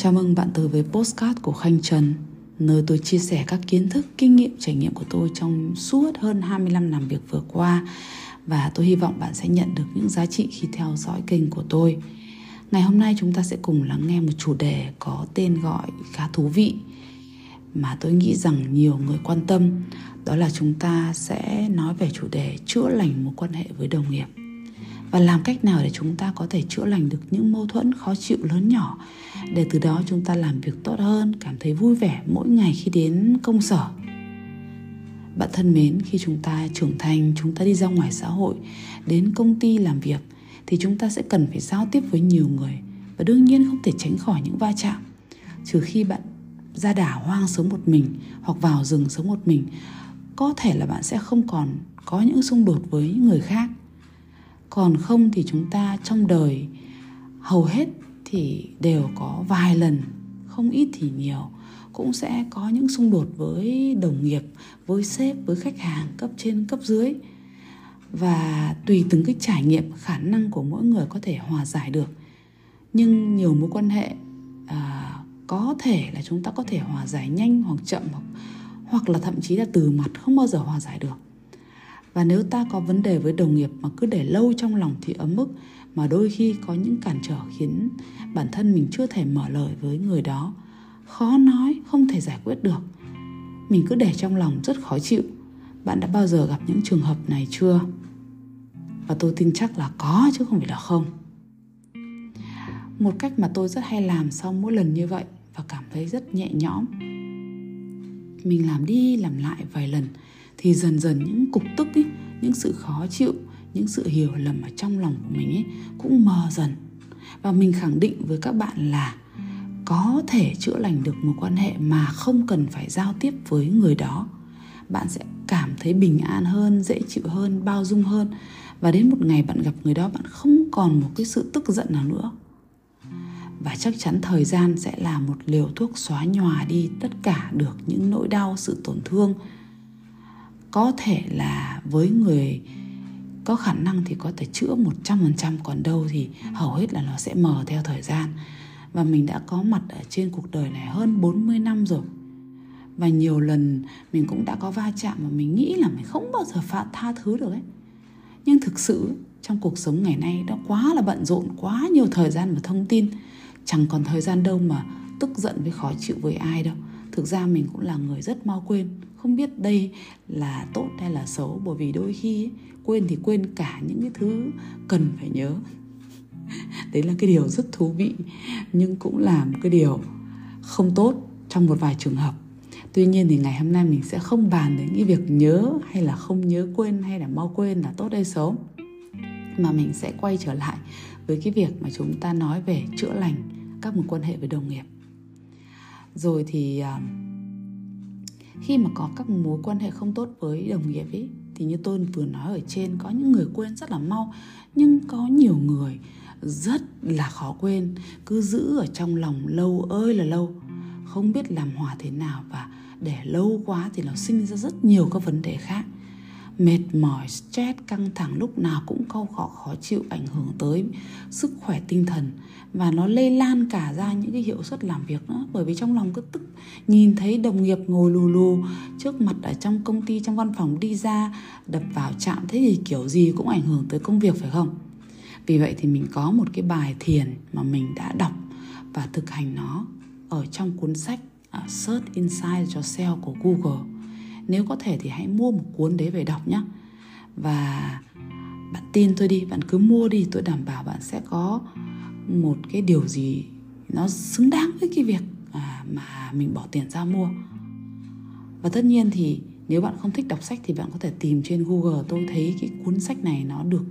Chào mừng bạn tới với Postcard của Khanh Trần Nơi tôi chia sẻ các kiến thức, kinh nghiệm, trải nghiệm của tôi trong suốt hơn 25 năm việc vừa qua. Và tôi hy vọng bạn sẽ nhận được những giá trị khi theo dõi kênh của tôi. Ngày hôm nay chúng ta sẽ cùng lắng nghe một chủ đề có tên gọi khá thú vị Mà tôi nghĩ rằng nhiều người quan tâm. Đó là chúng ta sẽ nói về chủ đề chữa lành mối quan hệ với đồng nghiệp và làm cách nào để chúng ta có thể chữa lành được những mâu thuẫn khó chịu lớn nhỏ. Để từ đó chúng ta làm việc tốt hơn, cảm thấy vui vẻ mỗi ngày khi đến công sở. Bạn thân mến, khi chúng ta trưởng thành, chúng ta đi ra ngoài xã hội, đến công ty làm việc, thì chúng ta sẽ cần phải giao tiếp với nhiều người và đương nhiên không thể tránh khỏi những va chạm. Trừ khi bạn ra đảo hoang sống một mình hoặc vào rừng sống một mình, có thể là bạn sẽ không còn có những xung đột với những người khác còn không thì chúng ta trong đời hầu hết thì đều có vài lần không ít thì nhiều. Cũng sẽ có những xung đột với đồng nghiệp với sếp với khách hàng cấp trên cấp dưới. Và tùy từng cái trải nghiệm khả năng của mỗi người có thể hòa giải được. Nhưng nhiều mối quan hệ à, có thể là chúng ta có thể hòa giải nhanh hoặc chậm hoặc hoặc là thậm chí là từ mặt không bao giờ hòa giải được và nếu ta có vấn đề với đồng nghiệp mà cứ để lâu trong lòng thì ấm ức, mà đôi khi có những cản trở khiến bản thân mình chưa thể mở lời với người đó. Khó nói, không thể giải quyết được. Mình cứ để trong lòng rất khó chịu. Bạn đã bao giờ gặp những trường hợp này chưa? Và tôi tin chắc là có, chứ không phải là không. Một cách mà tôi rất hay làm sau mỗi lần như vậy và cảm thấy rất nhẹ nhõm. Mình làm đi làm lại vài lần thì dần dần những cục tức ấy, những sự khó chịu những sự hiểu lầm ở trong lòng của mình ấy cũng mờ dần. Và mình khẳng định với các bạn là có thể chữa lành được một quan hệ mà không cần phải giao tiếp với người đó. Bạn sẽ cảm thấy bình an hơn dễ chịu hơn bao dung hơn. Và đến một ngày bạn gặp người đó bạn không còn một cái sự tức giận nào nữa. Và chắc chắn thời gian sẽ là một liều thuốc xóa nhòa đi tất cả được những nỗi đau sự tổn thương có thể là với người có khả năng thì có thể chữa 100% còn đâu thì hầu hết là nó sẽ mờ theo thời gian. Và mình đã có mặt ở trên cuộc đời này hơn 40 năm rồi. Và nhiều lần mình cũng đã có va chạm mà mình nghĩ là mình không bao giờ phạm tha thứ được ấy. Nhưng thực sự trong cuộc sống ngày nay đã quá là bận rộn, quá nhiều thời gian và thông tin. Chẳng còn thời gian đâu mà tức giận với khó chịu với ai đâu. Thực ra mình cũng là người rất mau quên không biết đây là tốt hay là xấu bởi vì đôi khi ấy, quên thì quên cả những cái thứ cần phải nhớ. Đấy là cái điều rất thú vị nhưng cũng là một cái điều không tốt trong một vài trường hợp. Tuy nhiên thì ngày hôm nay mình sẽ không bàn đến cái việc nhớ hay là không nhớ quên hay là mau quên là tốt hay xấu mà mình sẽ quay trở lại với cái việc mà chúng ta nói về chữa lành các mối quan hệ với đồng nghiệp. Rồi thì uh, khi mà có các mối quan hệ không tốt với đồng nghiệp ấy thì như tôi vừa nói ở trên, có những người quên rất là mau, nhưng có nhiều người rất là khó quên, cứ giữ ở trong lòng lâu ơi là lâu, không biết làm hòa thế nào và để lâu quá thì nó sinh ra rất nhiều các vấn đề khác mệt mỏi stress căng thẳng lúc nào cũng câu khó khó chịu ảnh hưởng tới sức khỏe tinh thần. Và nó lây lan cả ra những cái hiệu suất làm việc nữa. Bởi vì trong lòng cứ tức nhìn thấy đồng nghiệp ngồi lù lù trước mặt ở trong công ty trong văn phòng đi ra đập vào chạm thế thì kiểu gì cũng ảnh hưởng tới công việc phải không? Vì vậy thì mình có một cái bài thiền mà mình đã đọc và thực hành nó ở trong cuốn sách uh, Search Inside Yourself của Google nếu có thể thì hãy mua một cuốn đấy về đọc nhé và bạn tin tôi đi, bạn cứ mua đi, tôi đảm bảo bạn sẽ có một cái điều gì nó xứng đáng với cái việc à, mà mình bỏ tiền ra mua. Và tất nhiên thì nếu bạn không thích đọc sách thì bạn có thể tìm trên Google, tôi thấy cái cuốn sách này nó được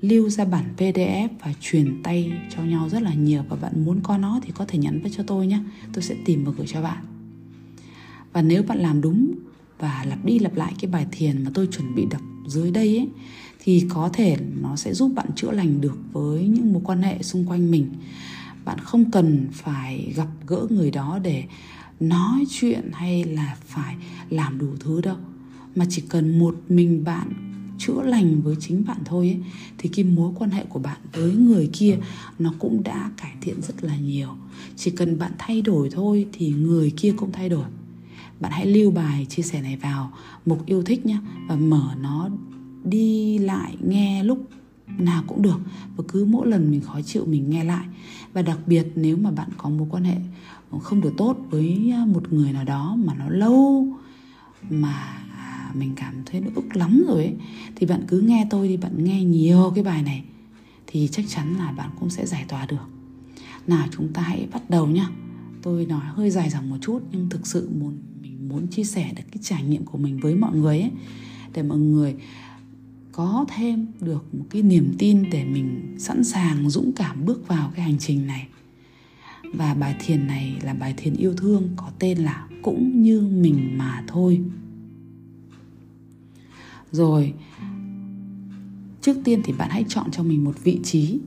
lưu ra bản PDF và truyền tay cho nhau rất là nhiều. Và bạn muốn có nó thì có thể nhắn với cho tôi nhé tôi sẽ tìm và gửi cho bạn. Và nếu bạn làm đúng và lặp đi lặp lại cái bài thiền mà tôi chuẩn bị đọc dưới đây ấy thì có thể nó sẽ giúp bạn chữa lành được với những mối quan hệ xung quanh mình. Bạn không cần phải gặp gỡ người đó để nói chuyện hay là phải làm đủ thứ đâu mà chỉ cần một mình bạn chữa lành với chính bạn thôi ấy, thì cái mối quan hệ của bạn với người kia nó cũng đã cải thiện rất là nhiều. Chỉ cần bạn thay đổi thôi thì người kia cũng thay đổi bạn hãy lưu bài chia sẻ này vào mục yêu thích nhé và mở nó đi lại nghe lúc nào cũng được. Và cứ mỗi lần mình khó chịu mình nghe lại. Và đặc biệt nếu mà bạn có mối quan hệ không được tốt với một người nào đó mà nó lâu mà mình cảm thấy nó ức lắm rồi ấy, thì bạn cứ nghe tôi đi, bạn nghe nhiều cái bài này thì chắc chắn là bạn cũng sẽ giải tỏa được. Nào, chúng ta hãy bắt đầu nhá. Tôi nói hơi dài dòng một chút nhưng thực sự muốn muốn chia sẻ được cái trải nghiệm của mình với mọi người ấy, để mọi người có thêm được một cái niềm tin để mình sẵn sàng, dũng cảm bước vào cái hành trình này. Và bài thiền này là bài thiền yêu thương, có tên là cũng như mình mà thôi. Rồi, trước tiên thì bạn hãy chọn cho mình một vị trí,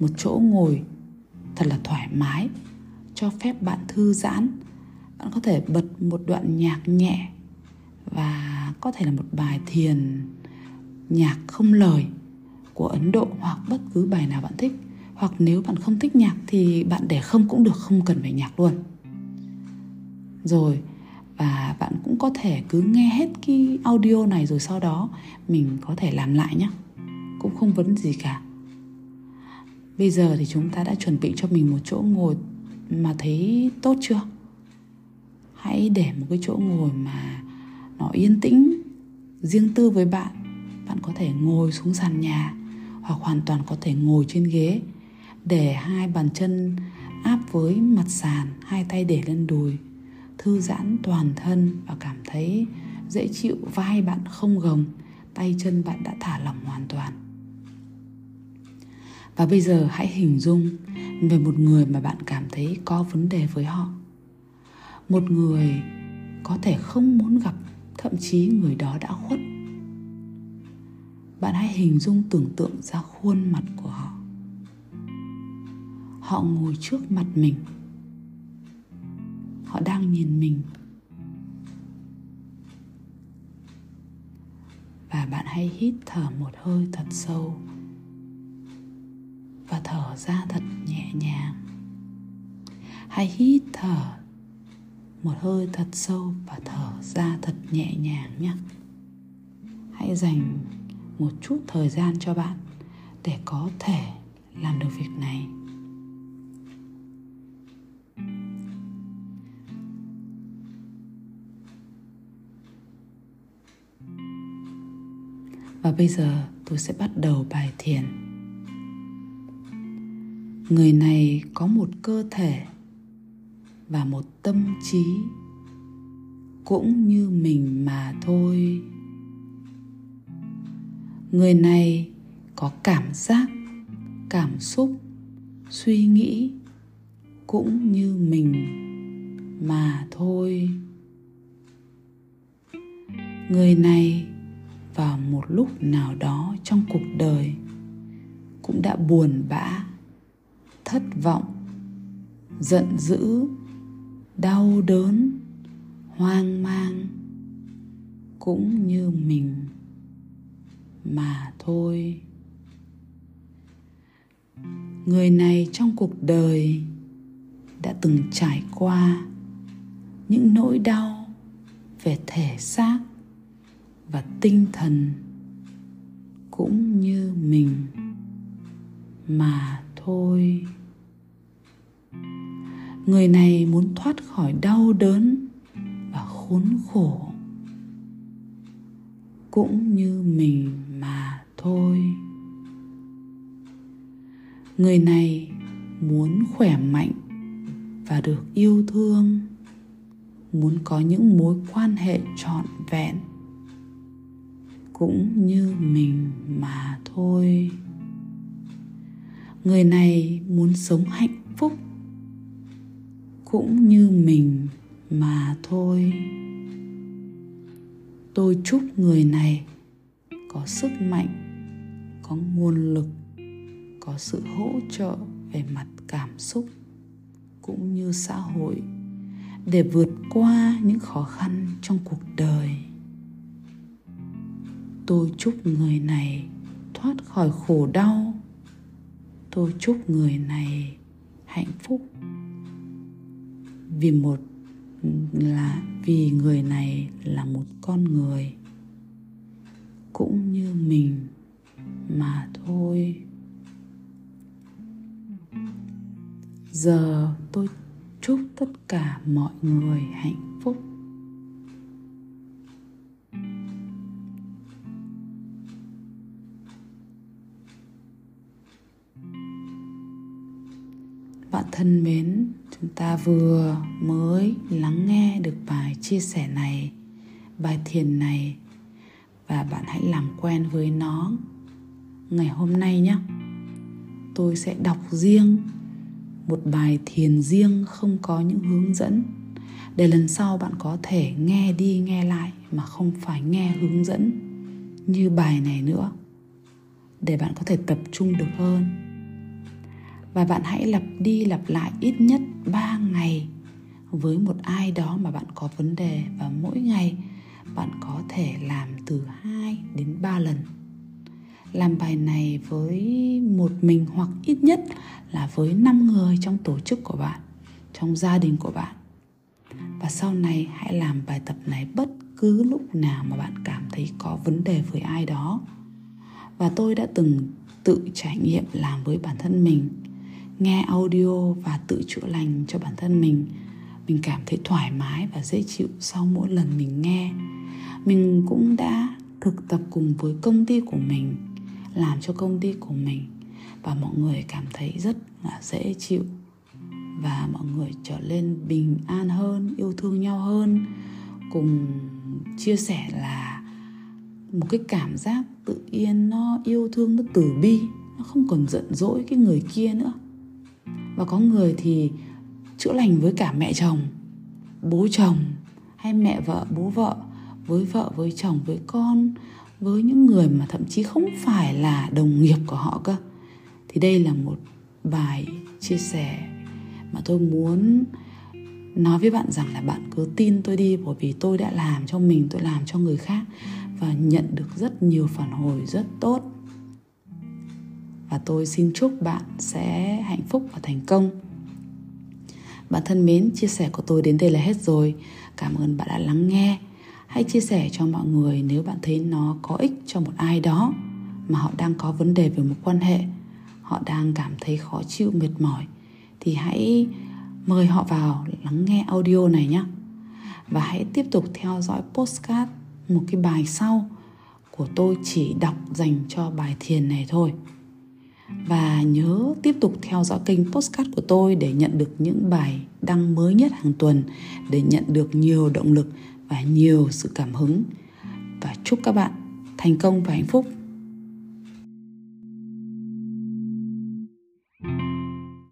một chỗ ngồi thật là thoải mái, cho phép bạn thư giãn bạn có thể bật một đoạn nhạc nhẹ và có thể là một bài thiền nhạc không lời của Ấn Độ hoặc bất cứ bài nào bạn thích. Hoặc nếu bạn không thích nhạc thì bạn để không cũng được, không cần phải nhạc luôn. Rồi, và bạn cũng có thể cứ nghe hết cái audio này rồi sau đó mình có thể làm lại nhé cũng không vấn gì cả. Bây giờ thì chúng ta đã chuẩn bị cho mình một chỗ ngồi mà thấy tốt chưa? Hãy để một cái chỗ ngồi mà nó yên tĩnh, riêng tư với bạn. Bạn có thể ngồi xuống sàn nhà hoặc hoàn toàn có thể ngồi trên ghế, để hai bàn chân áp với mặt sàn, hai tay để lên đùi, thư giãn toàn thân và cảm thấy dễ chịu vai bạn không gồng, tay chân bạn đã thả lỏng hoàn toàn. Và bây giờ hãy hình dung về một người mà bạn cảm thấy có vấn đề với họ một người có thể không muốn gặp, thậm chí người đó đã khuất. Bạn hãy hình dung tưởng tượng ra khuôn mặt của họ. Họ ngồi trước mặt mình. Họ đang nhìn mình. Và bạn hãy hít thở một hơi thật sâu. Và thở ra thật nhẹ nhàng. Hãy hít thở một hơi thật sâu và thở ra thật nhẹ nhàng nhé. Hãy dành một chút thời gian cho bạn để có thể làm được việc này. Và bây giờ tôi sẽ bắt đầu bài thiền. Người này có một cơ thể và một tâm trí cũng như mình mà thôi. Người này có cảm giác, cảm xúc, suy nghĩ cũng như mình mà thôi. Người này vào một lúc nào đó trong cuộc đời cũng đã buồn bã, thất vọng, giận dữ đau đớn, hoang mang cũng như mình mà thôi. Người này trong cuộc đời đã từng trải qua những nỗi đau về thể xác và tinh thần cũng như mình mà thôi người này muốn thoát khỏi đau đớn và khốn khổ. Cũng như mình mà thôi. Người này muốn khỏe mạnh và được yêu thương. Muốn có những mối quan hệ trọn vẹn. Cũng như mình mà thôi. Người này muốn sống hạnh phúc cũng như mình mà thôi. Tôi chúc người này có sức mạnh, có nguồn lực, có sự hỗ trợ về mặt cảm xúc cũng như xã hội để vượt qua những khó khăn trong cuộc đời. Tôi chúc người này thoát khỏi khổ đau. Tôi chúc người này hạnh phúc vì một là vì người này là một con người, cũng như mình mà thôi. Giờ tôi chúc tất cả mọi người hạnh phúc. Bạn thân mến chúng ta vừa mới lắng nghe được bài chia sẻ này, bài thiền này. Và bạn hãy làm quen với nó ngày hôm nay nhé. Tôi sẽ đọc riêng một bài thiền riêng không có những hướng dẫn. Để lần sau bạn có thể nghe đi nghe lại mà không phải nghe hướng dẫn như bài này nữa. Để bạn có thể tập trung được hơn và bạn hãy lặp đi lặp lại ít nhất 3 ngày với một ai đó mà bạn có vấn đề và mỗi ngày bạn có thể làm từ 2 đến 3 lần. Làm bài này với một mình hoặc ít nhất là với 5 người trong tổ chức của bạn, trong gia đình của bạn. Và sau này hãy làm bài tập này bất cứ lúc nào mà bạn cảm thấy có vấn đề với ai đó. Và tôi đã từng tự trải nghiệm làm với bản thân mình nghe audio và tự chữa lành cho bản thân mình. Mình cảm thấy thoải mái và dễ chịu sau mỗi lần mình nghe. Mình cũng đã thực tập cùng với công ty của mình, làm cho công ty của mình và mọi người cảm thấy rất là dễ chịu và mọi người trở lên bình an hơn, yêu thương nhau hơn, cùng chia sẻ là một cái cảm giác tự yên, nó yêu thương, nó từ bi, nó không còn giận dỗi cái người kia nữa và có người thì chữa lành với cả mẹ chồng, bố chồng hay mẹ vợ, bố vợ, với vợ, với chồng, với con, với những người mà thậm chí không phải là đồng nghiệp của họ cơ. Thì đây là một bài chia sẻ mà tôi muốn nói với bạn rằng là bạn cứ tin tôi đi, bởi vì tôi đã làm cho mình, tôi làm cho người khác và nhận được rất nhiều phản hồi rất tốt và tôi xin chúc bạn sẽ hạnh phúc và thành công. Bạn thân mến, chia sẻ của tôi đến đây là hết rồi. Cảm ơn bạn đã lắng nghe. Hãy chia sẻ cho mọi người nếu bạn thấy nó có ích cho một ai đó mà họ đang có vấn đề về một quan hệ, họ đang cảm thấy khó chịu, mệt mỏi, thì hãy mời họ vào lắng nghe audio này nhé và hãy tiếp tục theo dõi postcard một cái bài sau của tôi chỉ đọc dành cho bài thiền này thôi và nhớ tiếp tục theo dõi kênh postcard của tôi để nhận được những bài đăng mới nhất hàng tuần, để nhận được nhiều động lực và nhiều sự cảm hứng. Và chúc các bạn thành công và hạnh phúc.